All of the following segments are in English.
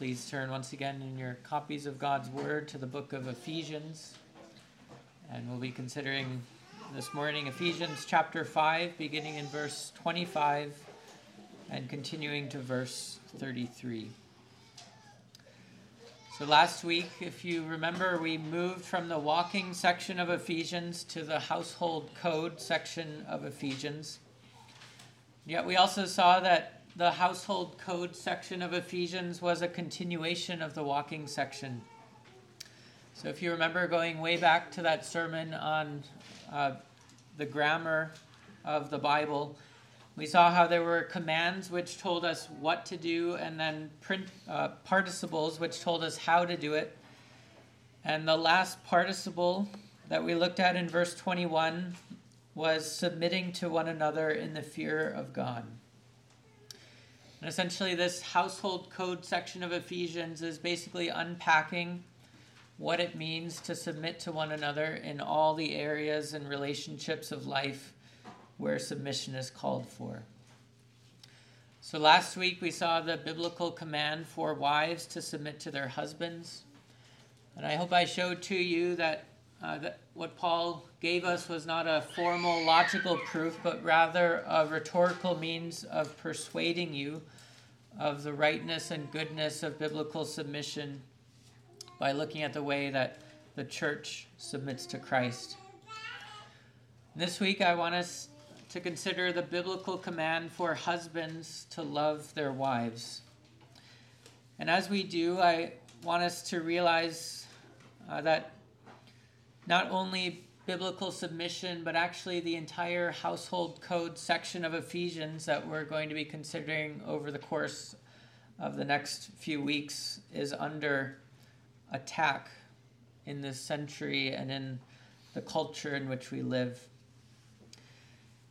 please turn once again in your copies of God's Word to the book of Ephesians. And we'll be considering this morning Ephesians chapter 5, beginning in verse 25 and continuing to verse 33. So, last week, if you remember, we moved from the walking section of Ephesians to the household code section of Ephesians. Yet, we also saw that the household code section of Ephesians was a continuation of the walking section. So, if you remember going way back to that sermon on uh, the grammar of the Bible, we saw how there were commands which told us what to do, and then print, uh, participles which told us how to do it. And the last participle that we looked at in verse 21 was submitting to one another in the fear of God. And essentially, this household code section of Ephesians is basically unpacking what it means to submit to one another in all the areas and relationships of life where submission is called for. So, last week we saw the biblical command for wives to submit to their husbands. And I hope I showed to you that, uh, that what Paul gave us was not a formal logical proof, but rather a rhetorical means of persuading you of the rightness and goodness of biblical submission by looking at the way that the church submits to Christ. This week, I want us to consider the biblical command for husbands to love their wives. And as we do, I want us to realize uh, that not only biblical submission, but actually the entire household code section of Ephesians that we're going to be considering over the course of the next few weeks is under attack in this century and in the culture in which we live.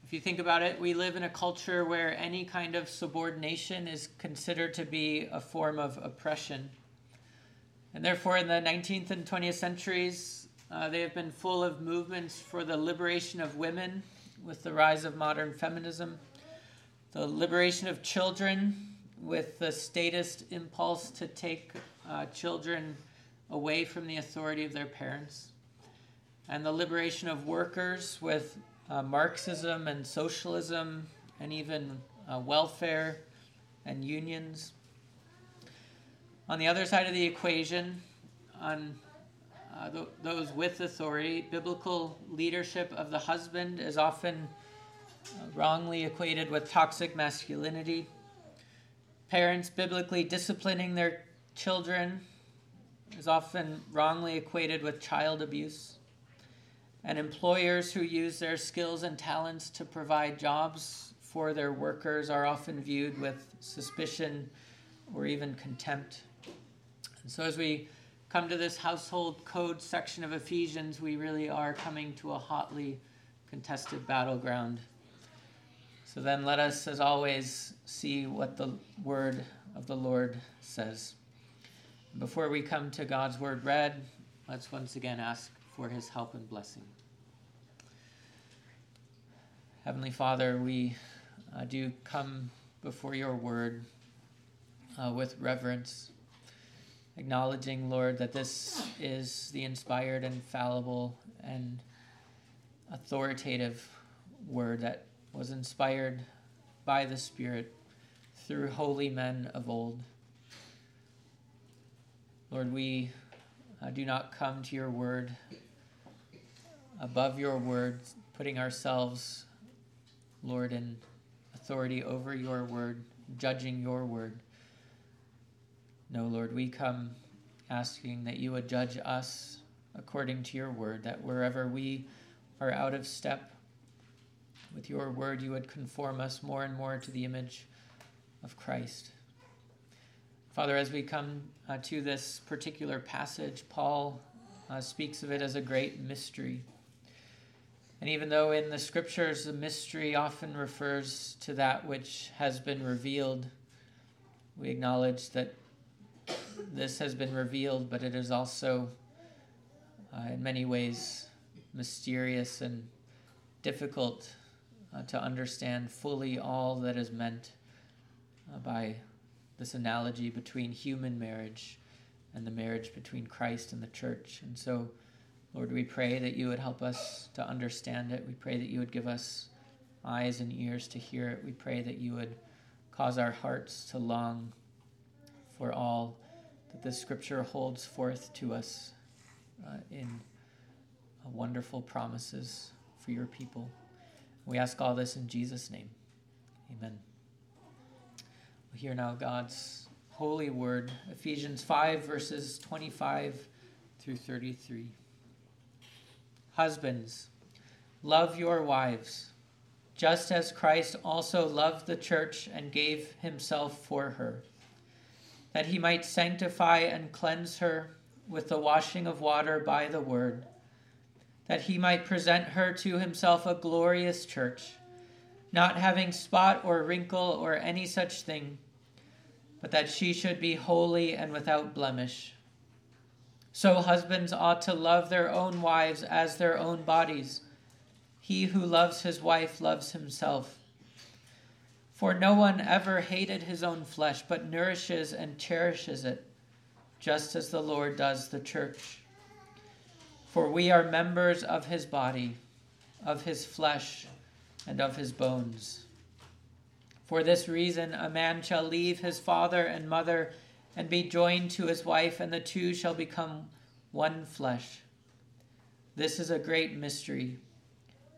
If you think about it, we live in a culture where any kind of subordination is considered to be a form of oppression. And therefore, in the 19th and 20th centuries, uh, they have been full of movements for the liberation of women with the rise of modern feminism, the liberation of children with the statist impulse to take uh, children away from the authority of their parents, and the liberation of workers with uh, Marxism and socialism and even uh, welfare and unions. On the other side of the equation, on uh, th- those with authority. Biblical leadership of the husband is often uh, wrongly equated with toxic masculinity. Parents biblically disciplining their children is often wrongly equated with child abuse. And employers who use their skills and talents to provide jobs for their workers are often viewed with suspicion or even contempt. And so, as we come to this household code section of Ephesians, we really are coming to a hotly contested battleground. So then let us, as always, see what the word of the Lord says. Before we come to God's word read, let's once again ask for his help and blessing. Heavenly Father, we uh, do come before your word uh, with reverence acknowledging, Lord, that this is the inspired, infallible, and authoritative word that was inspired by the Spirit through holy men of old. Lord, we uh, do not come to your word above your word, putting ourselves, Lord, in authority over your word, judging your word. No, Lord, we come asking that you would judge us according to your word, that wherever we are out of step with your word, you would conform us more and more to the image of Christ. Father, as we come uh, to this particular passage, Paul uh, speaks of it as a great mystery. And even though in the scriptures the mystery often refers to that which has been revealed, we acknowledge that this has been revealed, but it is also, uh, in many ways, mysterious and difficult uh, to understand fully all that is meant uh, by this analogy between human marriage and the marriage between Christ and the church. And so, Lord, we pray that you would help us to understand it. We pray that you would give us eyes and ears to hear it. We pray that you would cause our hearts to long for all that this scripture holds forth to us uh, in uh, wonderful promises for your people. We ask all this in Jesus' name. Amen. We hear now God's holy word, Ephesians 5, verses 25 through 33. Husbands, love your wives, just as Christ also loved the church and gave himself for her, that he might sanctify and cleanse her with the washing of water by the word, that he might present her to himself a glorious church not having spot or wrinkle or any such thing, but that she should be holy and without blemish. So husbands ought to love their own wives as their own bodies. He who loves his wife loves himself. For no one ever hated his own flesh, but nourishes and cherishes it, just as the Lord does the church. For we are members of his body, of his flesh and of his bones. For this reason, a man shall leave his father and mother and be joined to his wife, and the two shall become one flesh. This is a great mystery,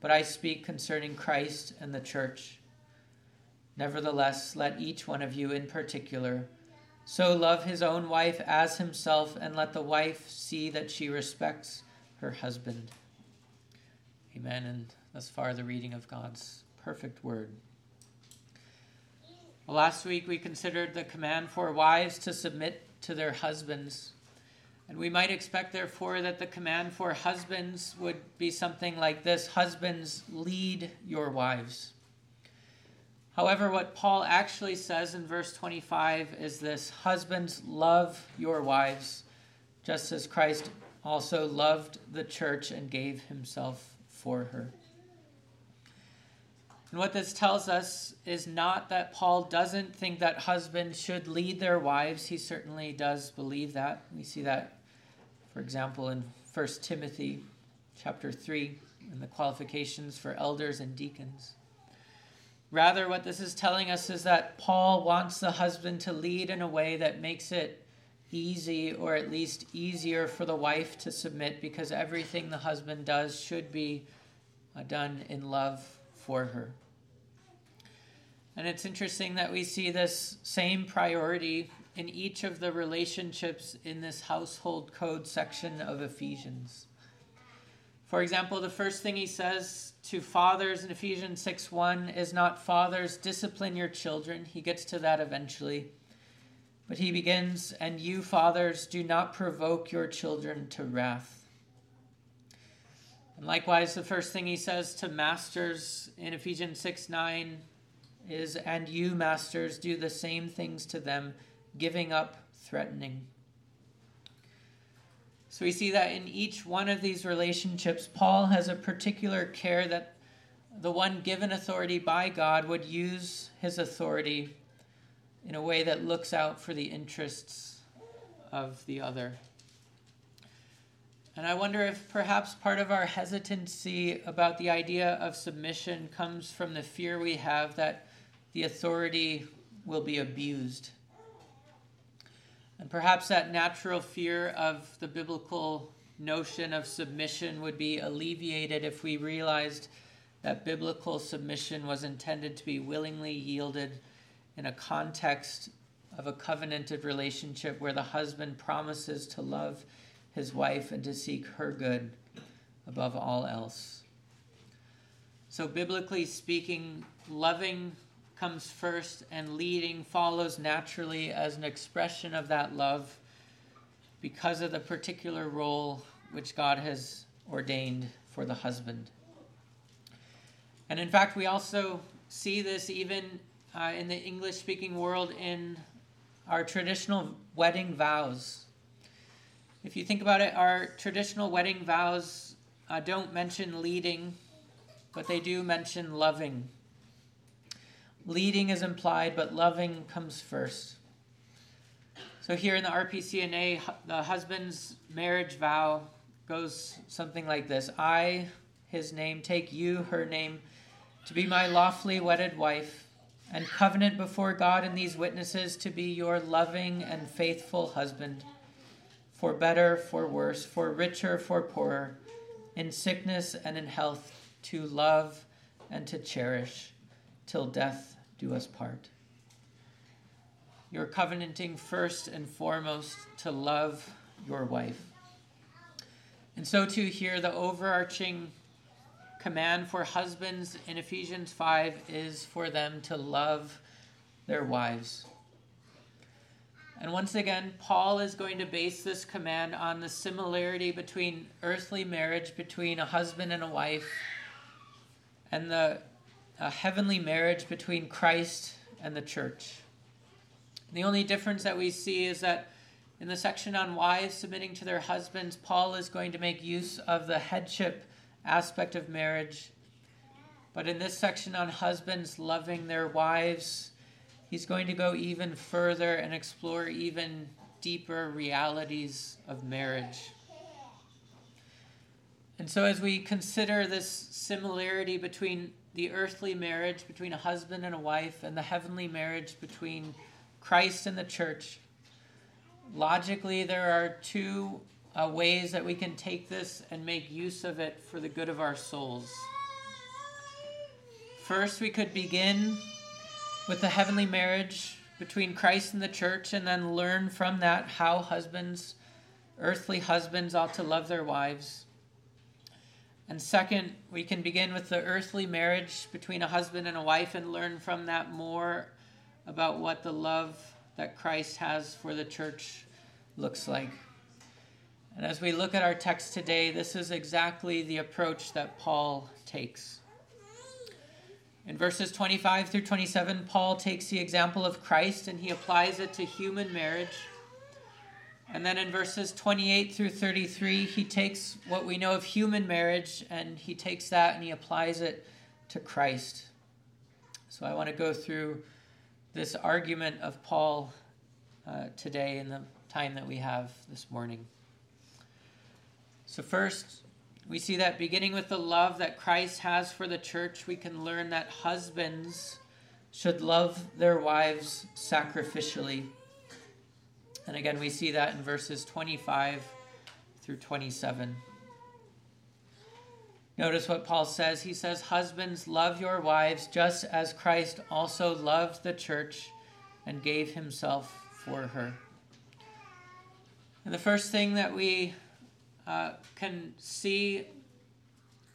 but I speak concerning Christ and the church. Nevertheless, let each one of you in particular so love his own wife as himself, and let the wife see that she respects her husband. Amen. And Thus far, the reading of God's perfect word. Well, last week we considered the command for wives to submit to their husbands. And we might expect, therefore, that the command for husbands would be something like this Husbands, lead your wives. However, what Paul actually says in verse 25 is this Husbands, love your wives, just as Christ also loved the church and gave himself for her. And what this tells us is not that Paul doesn't think that husbands should lead their wives. He certainly does believe that. We see that, for example, in 1 Timothy chapter 3 and the qualifications for elders and deacons. Rather, what this is telling us is that Paul wants the husband to lead in a way that makes it easy, or at least easier, for the wife to submit because everything the husband does should be uh, done in love for her. And it's interesting that we see this same priority in each of the relationships in this household code section of Ephesians. For example, the first thing he says to fathers in Ephesians 6 1 is not fathers, discipline your children. He gets to that eventually. But he begins, and you fathers, do not provoke your children to wrath. And likewise, the first thing he says to masters in Ephesians 6 9 is, And you, masters, do the same things to them, giving up threatening. So we see that in each one of these relationships, Paul has a particular care that the one given authority by God would use his authority in a way that looks out for the interests of the other. And I wonder if perhaps part of our hesitancy about the idea of submission comes from the fear we have that the authority will be abused. And perhaps that natural fear of the biblical notion of submission would be alleviated if we realized that biblical submission was intended to be willingly yielded in a context of a covenanted relationship where the husband promises to love his wife and to seek her good above all else. So, biblically speaking, loving comes first and leading follows naturally as an expression of that love because of the particular role which God has ordained for the husband. And in fact, we also see this even uh, in the English speaking world in our traditional wedding vows. If you think about it, our traditional wedding vows uh, don't mention leading, but they do mention loving. Leading is implied, but loving comes first. So here in the RPCNA, the husband's marriage vow goes something like this I, his name, take you, her name, to be my lawfully wedded wife, and covenant before God and these witnesses to be your loving and faithful husband, for better, for worse, for richer, for poorer, in sickness and in health, to love and to cherish, till death do us part. You're covenanting first and foremost to love your wife. And so, too, here, the overarching command for husbands in Ephesians 5 is for them to love their wives. And once again, Paul is going to base this command on the similarity between earthly marriage between a husband and a wife and the heavenly marriage between Christ and the church. The only difference that we see is that in the section on wives submitting to their husbands, Paul is going to make use of the headship aspect of marriage. But in this section on husbands loving their wives, he's going to go even further and explore even deeper realities of marriage. And so, as we consider this similarity between the earthly marriage between a husband and a wife and the heavenly marriage between Christ and the church, logically, there are two uh, ways that we can take this and make use of it for the good of our souls. First, we could begin with the heavenly marriage between Christ and the church and then learn from that how husbands, earthly husbands, ought to love their wives. And second, we can begin with the earthly marriage between a husband and a wife and learn from that more about what the love that Christ has for the church looks like. And as we look at our text today, this is exactly the approach that Paul takes. In verses 25 through 27, Paul takes the example of Christ and he applies it to human marriage. And then in verses 28 through 33, he takes what we know of human marriage and he takes that and he applies it to Christ. So I want to go through this argument of Paul uh, today in the time that we have this morning. So, first, we see that beginning with the love that Christ has for the church, we can learn that husbands should love their wives sacrificially. And again, we see that in verses 25 through 27. Notice what Paul says. He says, Husbands, love your wives just as Christ also loved the church and gave himself for her. And the first thing that we uh, can see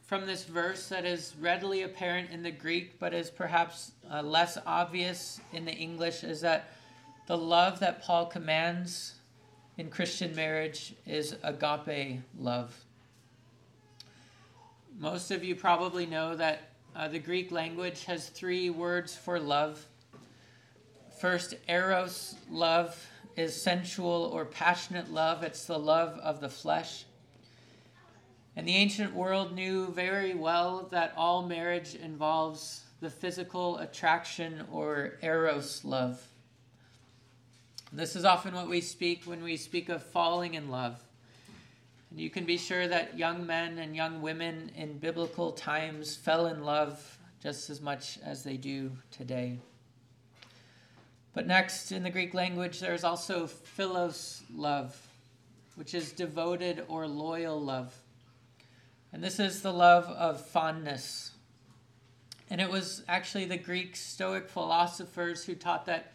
from this verse that is readily apparent in the Greek, but is perhaps uh, less obvious in the English, is that the love that Paul commands in Christian marriage is agape love. Most of you probably know that uh, the Greek language has three words for love. First, eros love is sensual or passionate love, it's the love of the flesh. And the ancient world knew very well that all marriage involves the physical attraction or eros love. This is often what we speak when we speak of falling in love. And you can be sure that young men and young women in biblical times fell in love just as much as they do today. But next, in the Greek language, there's also philos love, which is devoted or loyal love. And this is the love of fondness. And it was actually the Greek Stoic philosophers who taught that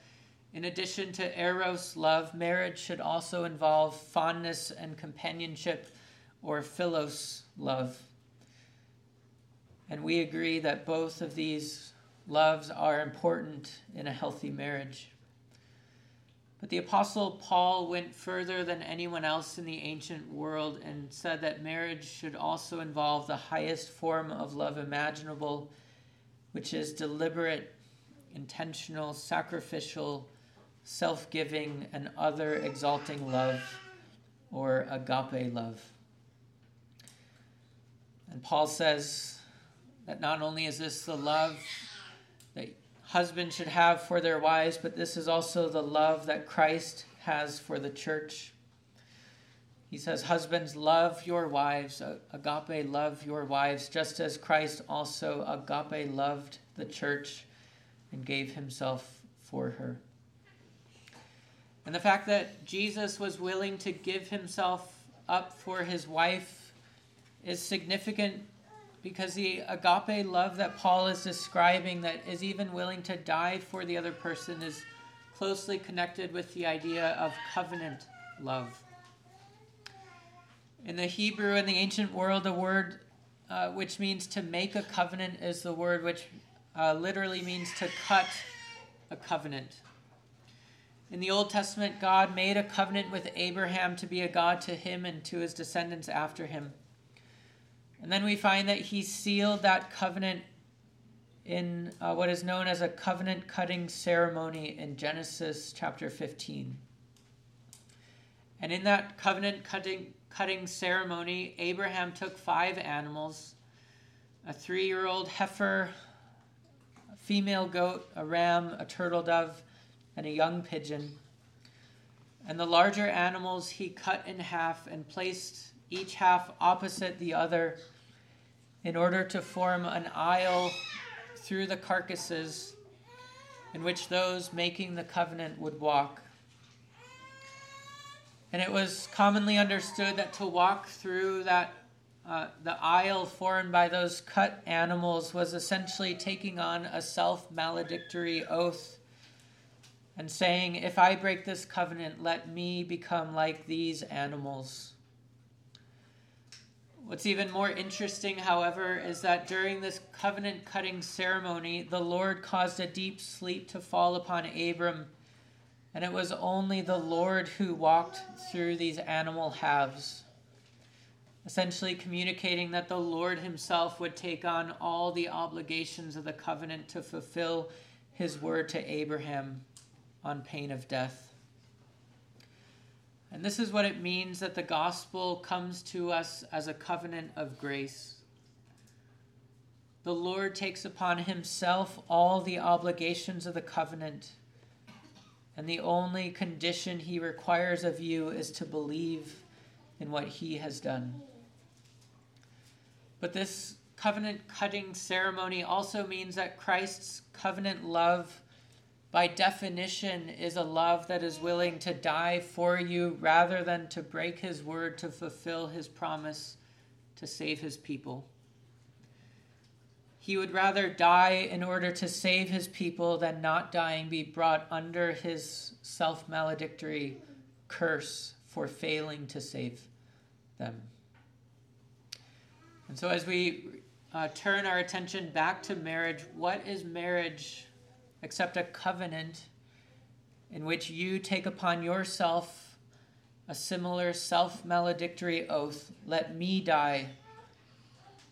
in addition to eros love, marriage should also involve fondness and companionship or philos love. And we agree that both of these loves are important in a healthy marriage. But the Apostle Paul went further than anyone else in the ancient world and said that marriage should also involve the highest form of love imaginable, which is deliberate, intentional, sacrificial, self giving, and other exalting love, or agape love. And Paul says that not only is this the love that husbands should have for their wives, but this is also the love that Christ has for the church. He says, Husbands, love your wives. Agape, love your wives, just as Christ also agape loved the church and gave himself for her. And the fact that Jesus was willing to give himself up for his wife is significant because the agape love that Paul is describing, that is even willing to die for the other person, is closely connected with the idea of covenant love. In the Hebrew and the ancient world, the word uh, which means to make a covenant is the word which uh, literally means to cut a covenant. In the Old Testament, God made a covenant with Abraham to be a God to him and to his descendants after him. And then we find that he sealed that covenant in uh, what is known as a covenant cutting ceremony in Genesis chapter 15. And in that covenant cutting, cutting ceremony, Abraham took five animals a three year old heifer, a female goat, a ram, a turtle dove, and a young pigeon. And the larger animals he cut in half and placed each half opposite the other in order to form an aisle through the carcasses in which those making the covenant would walk. And it was commonly understood that to walk through that uh, the aisle formed by those cut animals was essentially taking on a self maledictory oath and saying, If I break this covenant, let me become like these animals. What's even more interesting, however, is that during this covenant cutting ceremony, the Lord caused a deep sleep to fall upon Abram, and it was only the Lord who walked through these animal halves, essentially communicating that the Lord himself would take on all the obligations of the covenant to fulfill his word to Abraham on pain of death. And this is what it means that the gospel comes to us as a covenant of grace. The Lord takes upon himself all the obligations of the covenant, and the only condition he requires of you is to believe in what he has done. But this covenant cutting ceremony also means that Christ's covenant love by definition, is a love that is willing to die for you rather than to break his word to fulfill his promise to save his people. He would rather die in order to save his people than not dying be brought under his self maledictory curse for failing to save them. And so, as we uh, turn our attention back to marriage, what is marriage except a covenant in which you take upon yourself a similar self maledictory oath let me die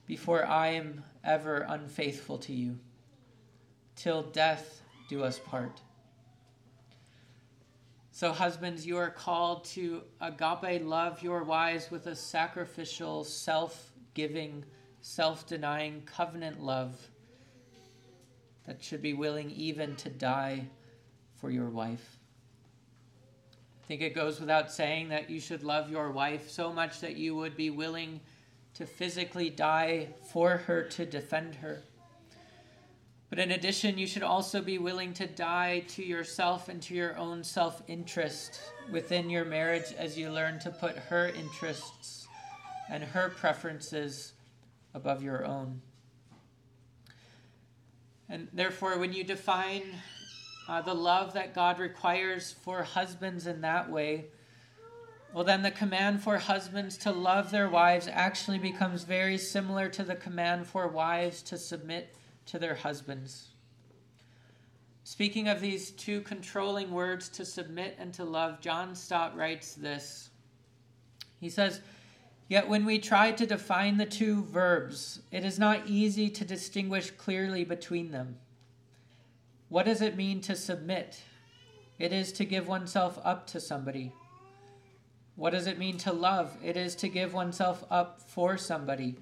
before I am ever unfaithful to you. Till death do us part. So, husbands, you are called to agape love your wives with a sacrificial, self giving, self denying covenant love that should be willing even to die for your wife. I think it goes without saying that you should love your wife so much that you would be willing to physically die for her to defend her. But in addition, you should also be willing to die to yourself and to your own self interest within your marriage as you learn to put her interests and her preferences above your own. And therefore, when you define uh, the love that God requires for husbands in that way, well, then the command for husbands to love their wives actually becomes very similar to the command for wives to submit to their husbands. Speaking of these two controlling words to submit and to love, John Stott writes this. He says, Yet when we try to define the two verbs, it is not easy to distinguish clearly between them. What does it mean to submit? It is to give oneself up to somebody. What does it mean to love? It is to give oneself up for somebody,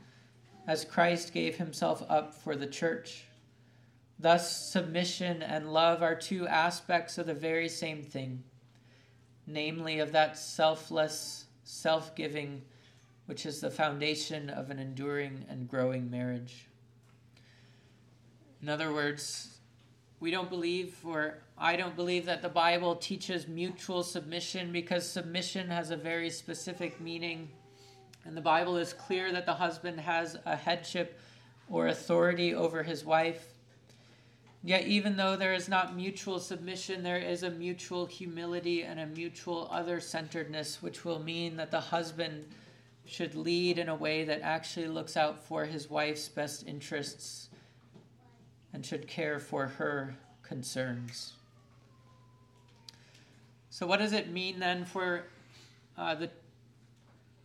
as Christ gave himself up for the church. Thus, submission and love are two aspects of the very same thing. namely of that selfless, self giving, which is the foundation of an enduring and growing marriage. In other words, we don't believe, or I don't believe, that the Bible teaches mutual submission because submission has a very specific meaning. And the Bible is clear that the husband has a headship or authority over his wife. Yet, even though there is not mutual submission, there is a mutual humility and a mutual other centeredness, which will mean that the husband should lead in a way that actually looks out for his wife's best interests and should care for her concerns. So, what does it mean then for uh, the,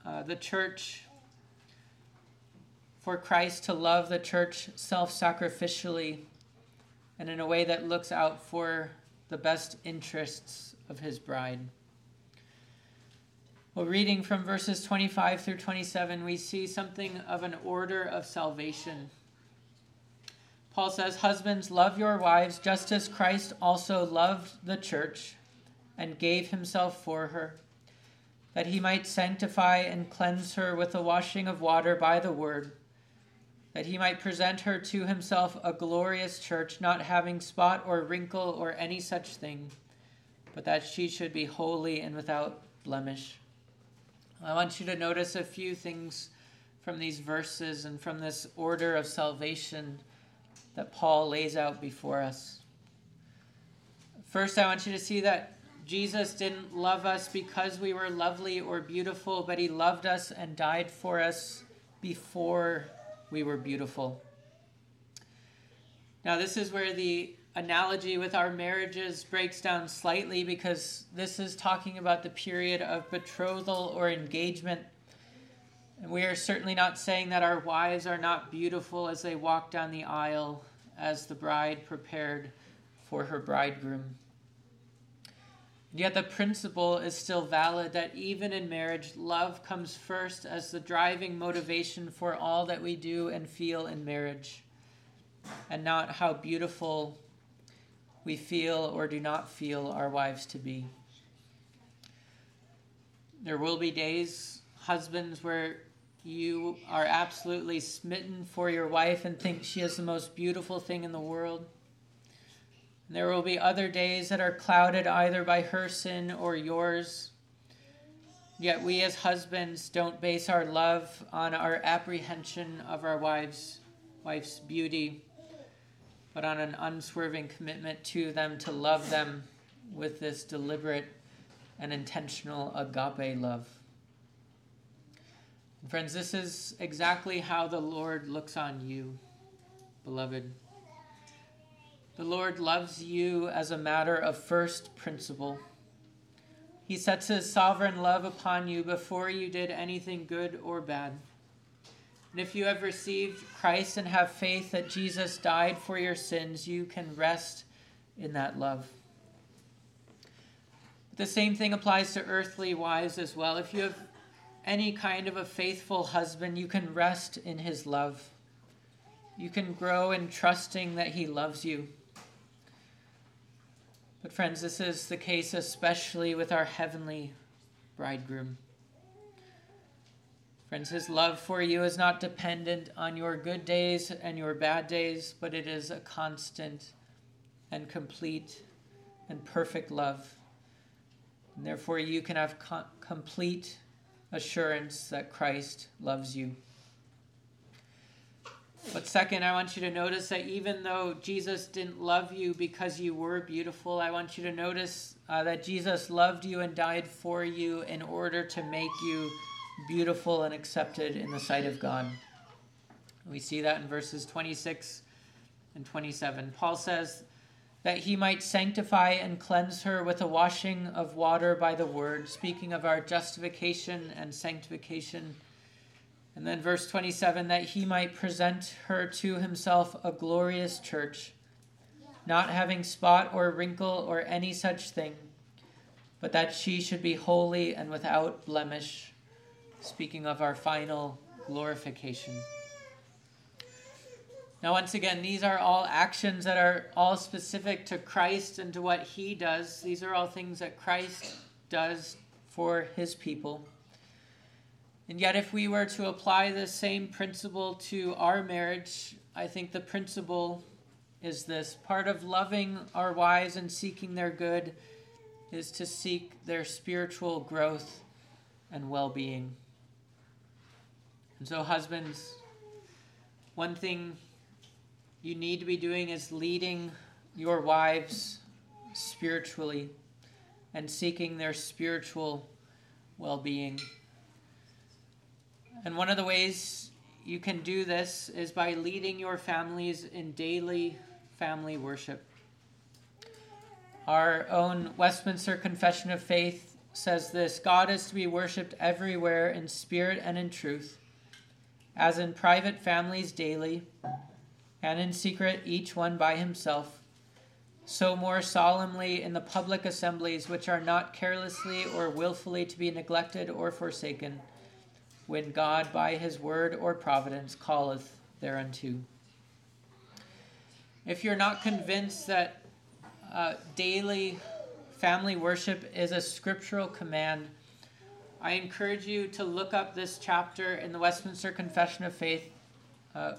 uh, the church, for Christ to love the church self sacrificially and in a way that looks out for the best interests of his bride? Well, reading from verses 25 through 27, we see something of an order of salvation. Paul says, Husbands, love your wives just as Christ also loved the church and gave himself for her, that he might sanctify and cleanse her with the washing of water by the word, that he might present her to himself a glorious church, not having spot or wrinkle or any such thing, but that she should be holy and without blemish. I want you to notice a few things from these verses and from this order of salvation that Paul lays out before us. First, I want you to see that Jesus didn't love us because we were lovely or beautiful, but he loved us and died for us before we were beautiful. Now, this is where the analogy with our marriages breaks down slightly because this is talking about the period of betrothal or engagement. And we are certainly not saying that our wives are not beautiful as they walk down the aisle as the bride prepared for her bridegroom. Yet the principle is still valid that even in marriage, love comes first as the driving motivation for all that we do and feel in marriage, and not how beautiful we feel or do not feel our wives to be. There will be days, husbands, where you are absolutely smitten for your wife and think she is the most beautiful thing in the world. And there will be other days that are clouded either by her sin or yours. Yet we as husbands don't base our love on our apprehension of our wives, wife's beauty, but on an unswerving commitment to them to love them with this deliberate and intentional agape love. Friends, this is exactly how the Lord looks on you, beloved. The Lord loves you as a matter of first principle. He sets his sovereign love upon you before you did anything good or bad. And if you have received Christ and have faith that Jesus died for your sins, you can rest in that love. The same thing applies to earthly wives as well. If you have any kind of a faithful husband, you can rest in his love. You can grow in trusting that he loves you. But, friends, this is the case especially with our heavenly bridegroom. Friends, his love for you is not dependent on your good days and your bad days, but it is a constant and complete and perfect love. And therefore, you can have co- complete assurance that Christ loves you. But second, I want you to notice that even though Jesus didn't love you because you were beautiful, I want you to notice uh, that Jesus loved you and died for you in order to make you beautiful and accepted in the sight of God. We see that in verses 26 and 27. Paul says, that he might sanctify and cleanse her with a washing of water by the word, speaking of our justification and sanctification. And then verse 27 that he might present her to himself a glorious church, not having spot or wrinkle or any such thing, but that she should be holy and without blemish, speaking of our final glorification. Now, once again, these are all actions that are all specific to Christ and to what he does. These are all things that Christ does for his people. And yet, if we were to apply the same principle to our marriage, I think the principle is this part of loving our wives and seeking their good is to seek their spiritual growth and well being. And so, husbands, one thing you need to be doing is leading your wives spiritually and seeking their spiritual well being. And one of the ways you can do this is by leading your families in daily family worship. Our own Westminster Confession of Faith says this God is to be worshiped everywhere in spirit and in truth, as in private families daily, and in secret each one by himself, so more solemnly in the public assemblies which are not carelessly or wilfully to be neglected or forsaken, when God by his word or providence calleth thereunto. If you're not convinced that uh, daily family worship is a scriptural command. I encourage you to look up this chapter in the Westminster Confession of Faith, uh,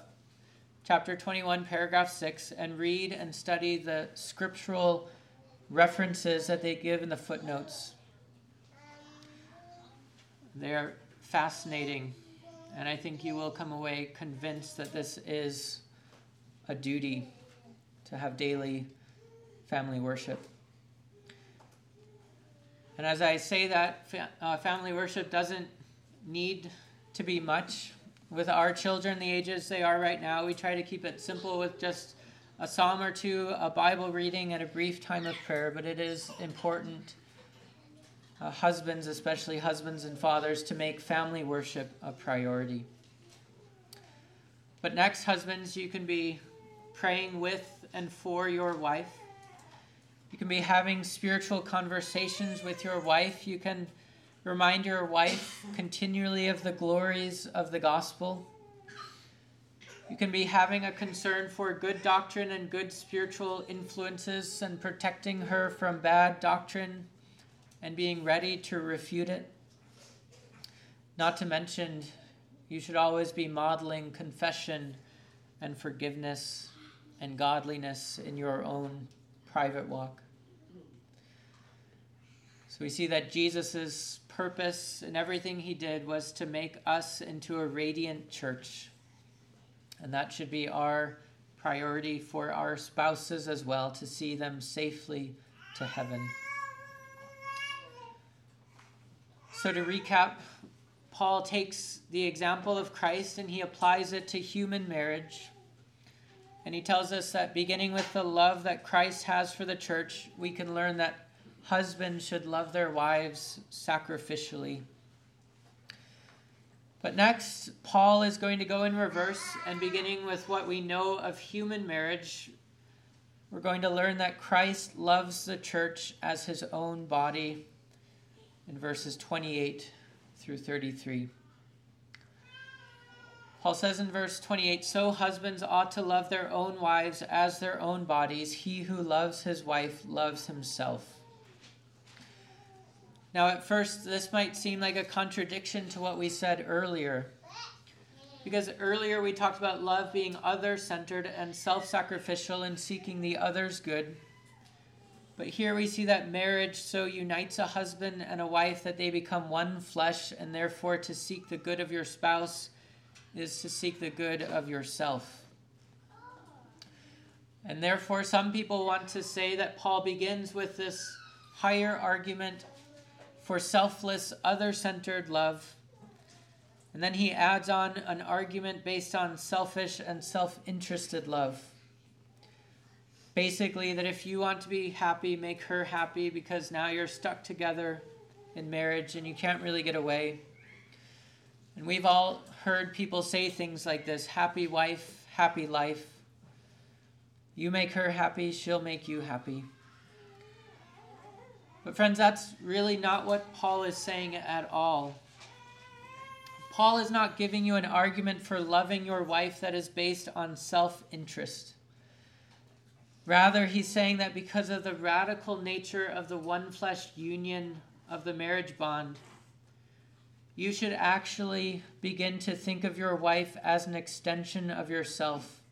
chapter 21, paragraph 6, and read and study the scriptural references that they give in the footnotes. They're fascinating, and I think you will come away convinced that this is a duty to have daily family worship. And as I say that, uh, family worship doesn't need to be much. With our children, the ages they are right now, we try to keep it simple with just a psalm or two, a Bible reading, and a brief time of prayer. But it is important, uh, husbands, especially husbands and fathers, to make family worship a priority. But next, husbands, you can be praying with and for your wife. You can be having spiritual conversations with your wife. You can remind your wife continually of the glories of the gospel. You can be having a concern for good doctrine and good spiritual influences and protecting her from bad doctrine and being ready to refute it. Not to mention, you should always be modeling confession and forgiveness and godliness in your own private walk. So we see that Jesus' purpose and everything he did was to make us into a radiant church. And that should be our priority for our spouses as well, to see them safely to heaven. So, to recap, Paul takes the example of Christ and he applies it to human marriage. And he tells us that beginning with the love that Christ has for the church, we can learn that husbands should love their wives sacrificially. But next, Paul is going to go in reverse and beginning with what we know of human marriage, we're going to learn that Christ loves the church as his own body in verses 28 through 33. Paul says in verse 28 So husbands ought to love their own wives as their own bodies. He who loves his wife loves himself. Now, at first, this might seem like a contradiction to what we said earlier. Because earlier we talked about love being other centered and self sacrificial and seeking the other's good. But here we see that marriage so unites a husband and a wife that they become one flesh, and therefore to seek the good of your spouse is to seek the good of yourself. And therefore, some people want to say that Paul begins with this higher argument for selfless, other centered love. And then he adds on an argument based on selfish and self interested love. Basically, that if you want to be happy, make her happy because now you're stuck together in marriage and you can't really get away. And we've all heard people say things like this happy wife, happy life. You make her happy, she'll make you happy. But, friends, that's really not what Paul is saying at all. Paul is not giving you an argument for loving your wife that is based on self interest. Rather, he's saying that because of the radical nature of the one flesh union of the marriage bond, you should actually begin to think of your wife as an extension of yourself,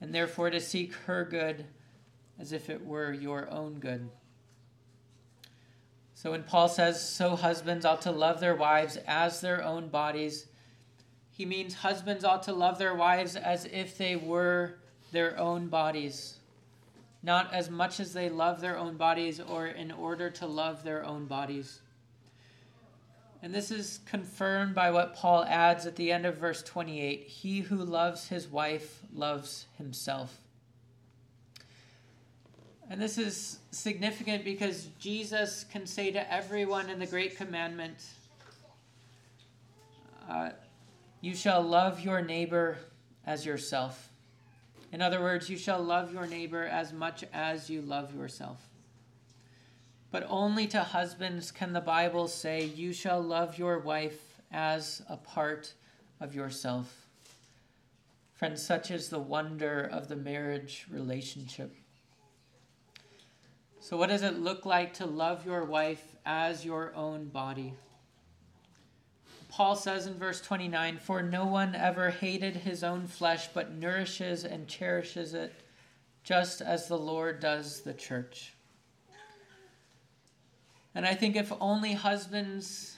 and therefore to seek her good as if it were your own good. So when Paul says, So husbands ought to love their wives as their own bodies, he means husbands ought to love their wives as if they were their own bodies, not as much as they love their own bodies or in order to love their own bodies. And this is confirmed by what Paul adds at the end of verse 28 He who loves his wife loves himself. And this is significant because Jesus can say to everyone in the Great Commandment, uh, You shall love your neighbor as yourself. In other words, you shall love your neighbor as much as you love yourself. But only to husbands can the Bible say, You shall love your wife as a part of yourself. Friends, such is the wonder of the marriage relationship. So, what does it look like to love your wife as your own body? Paul says in verse 29 For no one ever hated his own flesh, but nourishes and cherishes it, just as the Lord does the church. And I think if only husbands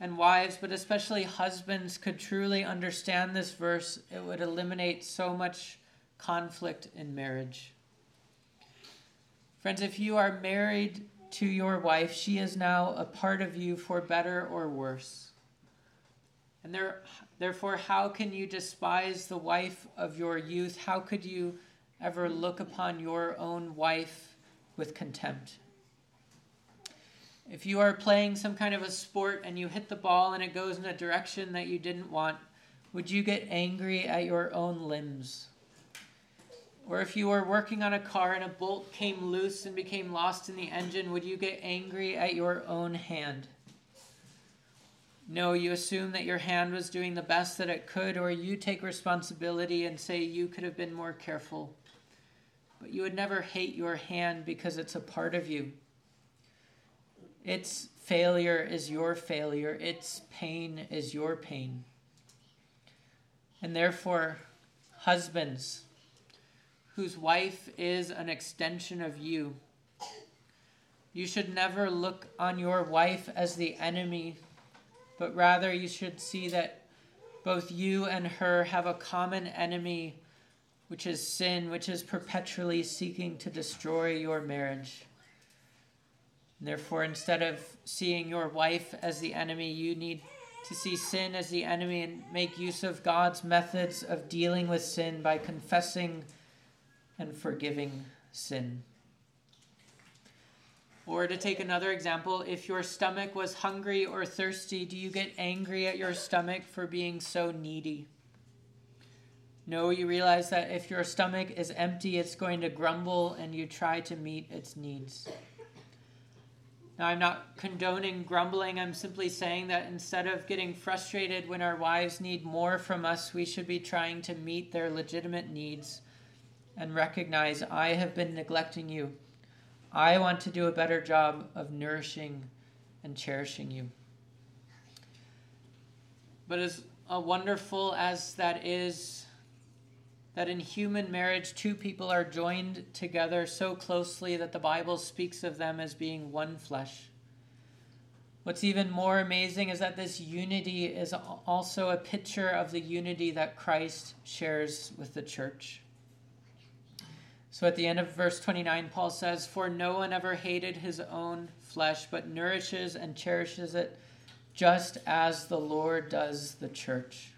and wives, but especially husbands, could truly understand this verse, it would eliminate so much conflict in marriage. Friends, if you are married to your wife, she is now a part of you for better or worse. And there, therefore, how can you despise the wife of your youth? How could you ever look upon your own wife with contempt? If you are playing some kind of a sport and you hit the ball and it goes in a direction that you didn't want, would you get angry at your own limbs? Or if you were working on a car and a bolt came loose and became lost in the engine, would you get angry at your own hand? No, you assume that your hand was doing the best that it could, or you take responsibility and say you could have been more careful. But you would never hate your hand because it's a part of you. Its failure is your failure, its pain is your pain. And therefore, husbands, whose wife is an extension of you, you should never look on your wife as the enemy, but rather you should see that both you and her have a common enemy, which is sin, which is perpetually seeking to destroy your marriage. Therefore, instead of seeing your wife as the enemy, you need to see sin as the enemy and make use of God's methods of dealing with sin by confessing and forgiving sin. Or to take another example, if your stomach was hungry or thirsty, do you get angry at your stomach for being so needy? No, you realize that if your stomach is empty, it's going to grumble and you try to meet its needs. Now, I'm not condoning grumbling. I'm simply saying that instead of getting frustrated when our wives need more from us, we should be trying to meet their legitimate needs and recognize I have been neglecting you. I want to do a better job of nourishing and cherishing you. But as wonderful as that is, that in human marriage, two people are joined together so closely that the Bible speaks of them as being one flesh. What's even more amazing is that this unity is also a picture of the unity that Christ shares with the church. So at the end of verse 29, Paul says, For no one ever hated his own flesh, but nourishes and cherishes it, just as the Lord does the church.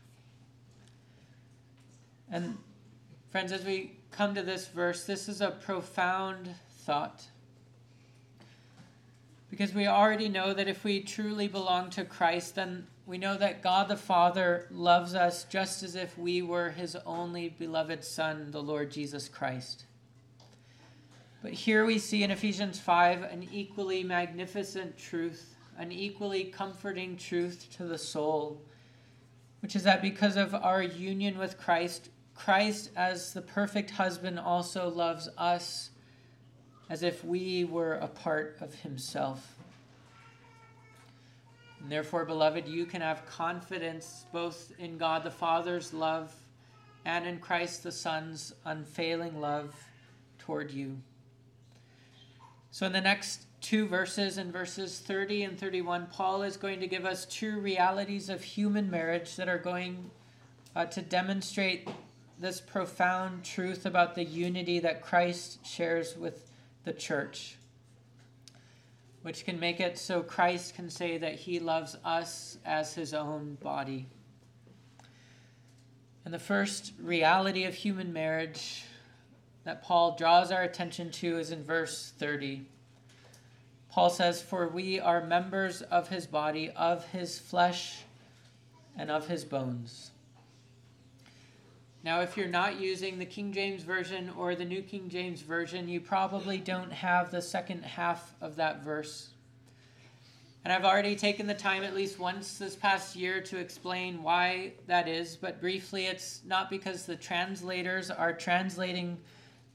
And Friends, as we come to this verse, this is a profound thought. Because we already know that if we truly belong to Christ, then we know that God the Father loves us just as if we were his only beloved Son, the Lord Jesus Christ. But here we see in Ephesians 5 an equally magnificent truth, an equally comforting truth to the soul, which is that because of our union with Christ, Christ, as the perfect husband, also loves us as if we were a part of himself. And therefore, beloved, you can have confidence both in God the Father's love and in Christ the Son's unfailing love toward you. So, in the next two verses, in verses 30 and 31, Paul is going to give us two realities of human marriage that are going uh, to demonstrate this profound truth about the unity that Christ shares with the church, which can make it so Christ can say that he loves us as his own body. And the first reality of human marriage that Paul draws our attention to is in verse 30. Paul says, For we are members of his body, of his flesh, and of his bones. Now, if you're not using the King James Version or the New King James Version, you probably don't have the second half of that verse. And I've already taken the time at least once this past year to explain why that is, but briefly, it's not because the translators are translating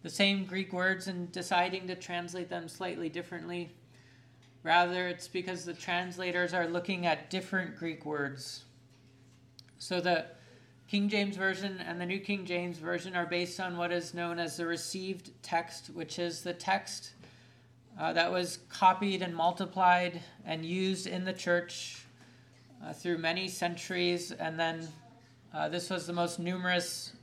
the same Greek words and deciding to translate them slightly differently. Rather, it's because the translators are looking at different Greek words. So the King James Version and the New King James Version are based on what is known as the received text, which is the text uh, that was copied and multiplied and used in the church uh, through many centuries. And then uh, this was the most numerous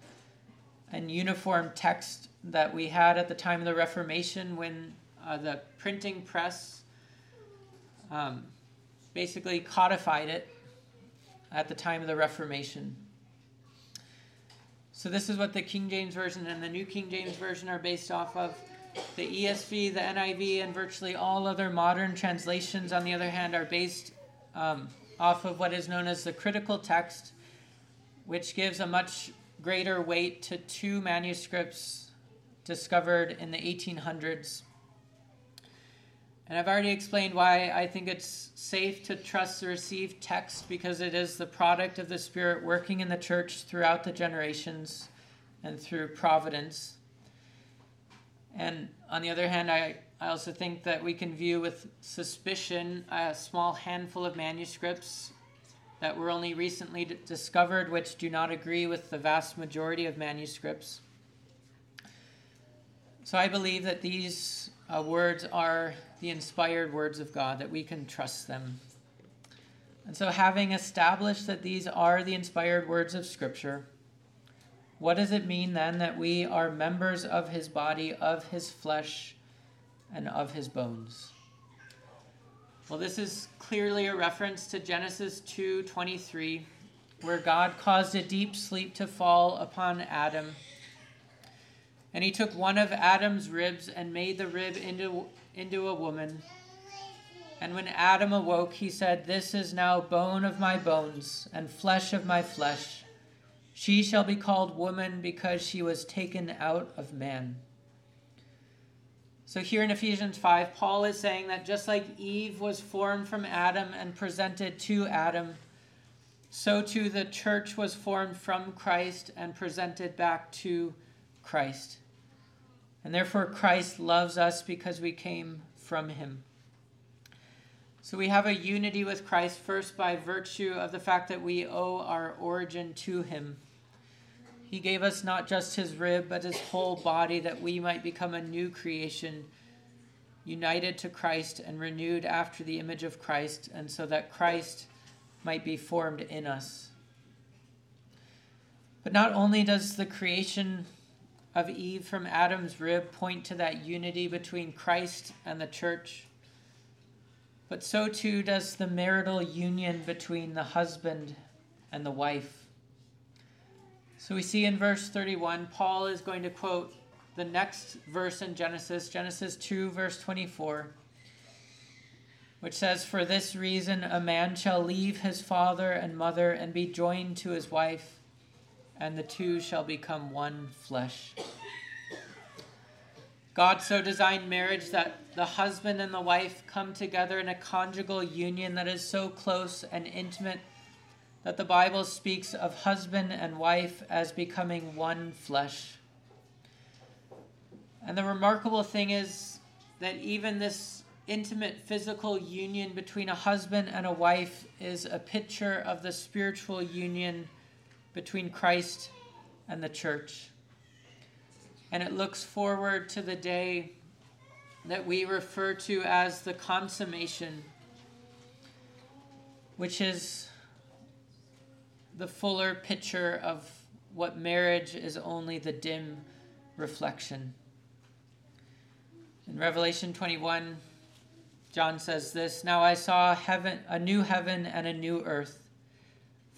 and uniform text that we had at the time of the Reformation when uh, the printing press um, basically codified it at the time of the Reformation. So, this is what the King James Version and the New King James Version are based off of. The ESV, the NIV, and virtually all other modern translations, on the other hand, are based um, off of what is known as the critical text, which gives a much greater weight to two manuscripts discovered in the 1800s and I've already explained why I think it's safe to trust the received text because it is the product of the Spirit working in the church throughout the generations and through providence. And on the other hand, I, I also think that we can view with suspicion a small handful of manuscripts that were only recently discovered, which do not agree with the vast majority of manuscripts. So I believe that these uh, words are the inspired words of God, that we can trust them. And so, having established that these are the inspired words of Scripture, what does it mean then that we are members of his body, of his flesh, and of his bones? Well, this is clearly a reference to Genesis 2:23, where God caused a deep sleep to fall upon Adam. And he took one of Adam's ribs and made the rib into into a woman. And when Adam awoke, he said, This is now bone of my bones and flesh of my flesh. She shall be called woman because she was taken out of man. So, here in Ephesians 5, Paul is saying that just like Eve was formed from Adam and presented to Adam, so too the church was formed from Christ and presented back to Christ. And therefore, Christ loves us because we came from him. So we have a unity with Christ first by virtue of the fact that we owe our origin to him. He gave us not just his rib, but his whole body that we might become a new creation, united to Christ and renewed after the image of Christ, and so that Christ might be formed in us. But not only does the creation of Eve from Adam's rib point to that unity between Christ and the church. But so too does the marital union between the husband and the wife. So we see in verse 31, Paul is going to quote the next verse in Genesis, Genesis 2, verse 24, which says, For this reason a man shall leave his father and mother and be joined to his wife and the two shall become one flesh. God so designed marriage that the husband and the wife come together in a conjugal union that is so close and intimate that the Bible speaks of husband and wife as becoming one flesh. And the remarkable thing is that even this intimate physical union between a husband and a wife is a picture of the spiritual union between Christ and the church. And it looks forward to the day that we refer to as the consummation, which is the fuller picture of what marriage is only the dim reflection. In Revelation 21, John says this Now I saw heaven, a new heaven and a new earth.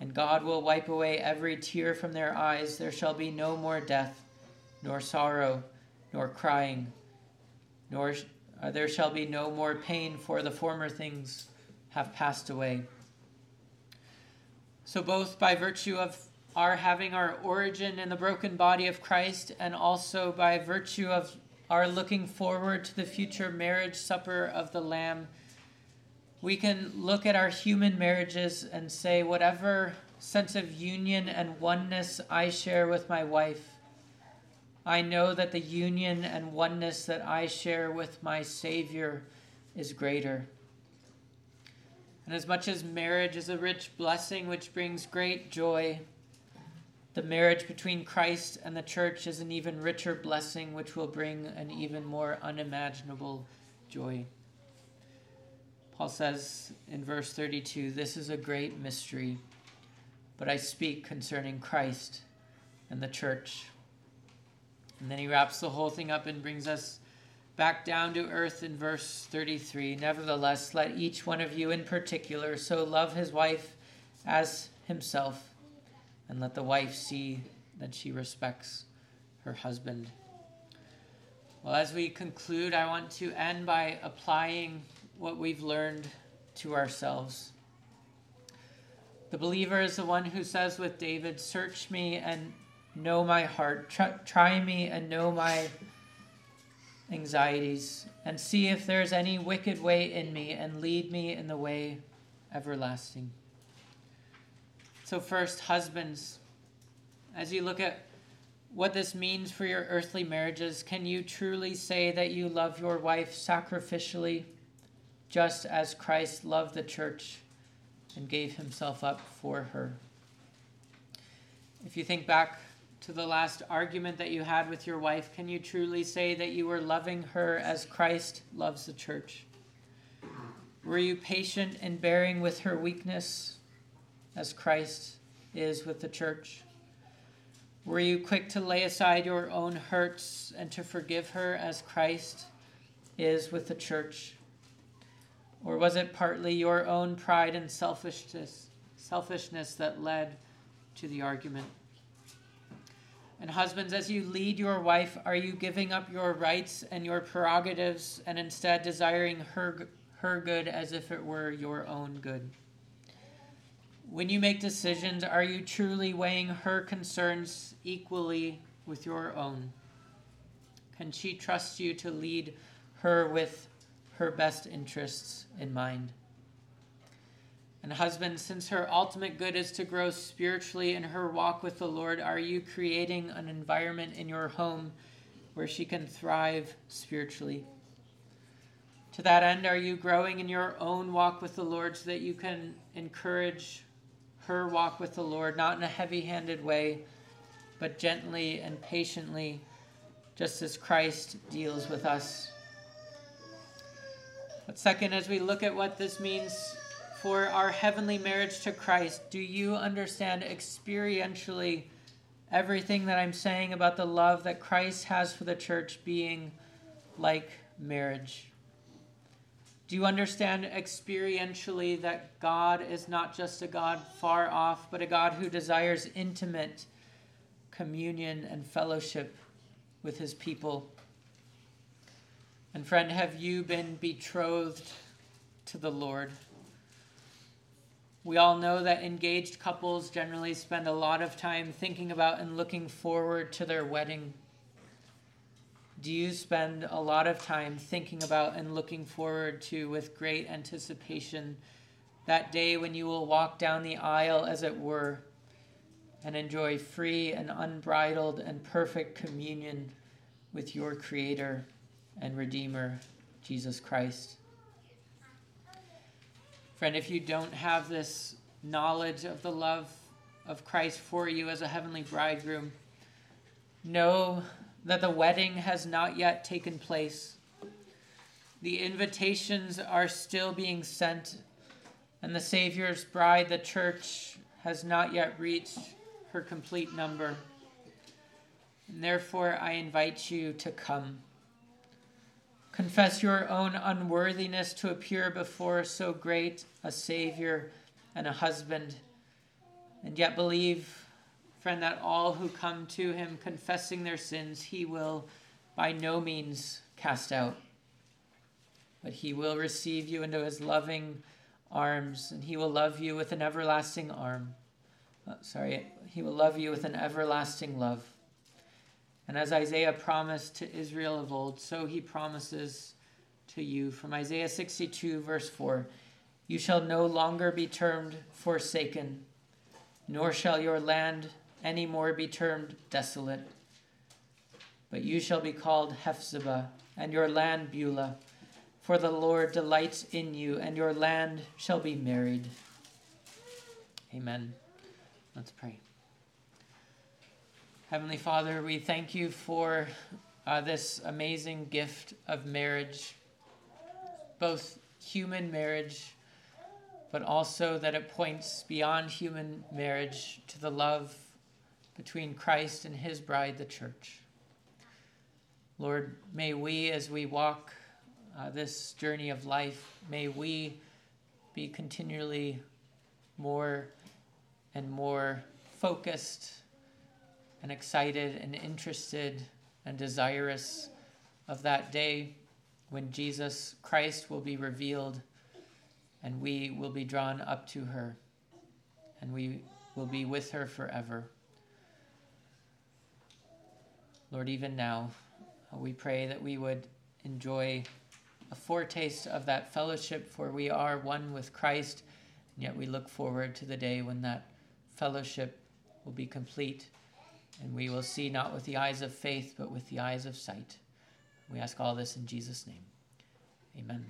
And God will wipe away every tear from their eyes. There shall be no more death, nor sorrow nor crying, nor uh, there shall be no more pain, for the former things have passed away. So, both by virtue of our having our origin in the broken body of Christ, and also by virtue of our looking forward to the future marriage supper of the Lamb, we can look at our human marriages and say, whatever sense of union and oneness I share with my wife, I know that the union and oneness that I share with my Savior is greater. And as much as marriage is a rich blessing which brings great joy, the marriage between Christ and the church is an even richer blessing which will bring an even more unimaginable joy. Paul says in verse 32 This is a great mystery, but I speak concerning Christ and the church. And then he wraps the whole thing up and brings us back down to earth in verse 33. Nevertheless, let each one of you in particular so love his wife as himself, and let the wife see that she respects her husband. Well, as we conclude, I want to end by applying what we've learned to ourselves. The believer is the one who says with David, Search me and know my heart. Try, me and know my anxieties, and see if there's any wicked way in me, and lead me in the way everlasting. So, first, husbands, as you look at what this means for your earthly marriages, can you truly say that you love your wife sacrificially, just as Christ loved the church and gave himself up for her? If you think back to the last argument that you had with your wife, can you truly say that you were loving her as Christ loves the church? Were you patient in bearing with her weakness as Christ is with the church? Were you quick to lay aside your own hurts and to forgive her as Christ is with the church? Or was it partly your own pride and selfishness, selfishness that led to the argument? And husbands, as you lead your wife, are you giving up your rights and your prerogatives and instead desiring her, her good as if it were your own good? When you make decisions, are you truly weighing her concerns equally with your own? Can she trust you to lead her with her best interests in mind? And husband, since her ultimate good is to grow spiritually in her walk with the Lord, are you creating an environment in your home where she can thrive spiritually? To that end, are you growing in your own walk with the Lord so that you can encourage her walk with the Lord, not in a heavy handed way, but gently and patiently, just as Christ deals with us? But second, as we look at what this means for our heavenly marriage to Christ, do you understand experientially everything that I'm saying about the love that Christ has for the church being like marriage? Do you understand experientially that God is not just a God far off, but a God who desires intimate communion and fellowship with his people? And friend, have you been betrothed to the Lord? We all know that engaged couples generally spend a lot of time thinking about and looking forward to their wedding. Do you spend a lot of time thinking about and looking forward to, with great anticipation, that day when you will walk down the aisle, as it were, and enjoy free and unbridled and perfect communion with your Creator and Redeemer, Jesus Christ? Friend, if you don't have this knowledge of the love of Christ for you as a heavenly bridegroom, know that the wedding has not yet taken place. The invitations are still being sent, and the Savior's bride, the church, has not yet reached her complete number. And therefore, I invite you to come. Confess your own unworthiness to appear before so great a Savior and a husband, and yet believe, friend, that all who come to Him confessing their sins, He will by no means cast out, but He will receive you into His loving arms, and He will love you with an everlasting arm. Oh, sorry, He will love you with an everlasting love. And as Isaiah promised to Israel of old, so he promises to you. From Isaiah 62, verse 4 You shall no longer be termed forsaken, nor shall your land any more be termed desolate. But you shall be called Hephzibah, and your land Beulah, for the Lord delights in you, and your land shall be married. Amen. Let's pray. Heavenly Father, we thank you for uh, this amazing gift of marriage, both human marriage, but also that it points beyond human marriage to the love between Christ and his bride, the church. Lord, may we, as we walk uh, this journey of life, may we be continually more and more focused and excited and interested and desirous of that day when Jesus Christ will be revealed and we will be drawn up to her and we will be with her forever. Lord, even now, uh, we pray that we would enjoy a foretaste of that fellowship, for we are one with Christ, and yet we look forward to the day when that fellowship will be complete and we will see not with the eyes of faith, but with the eyes of sight. We ask all this in Jesus' name. Amen.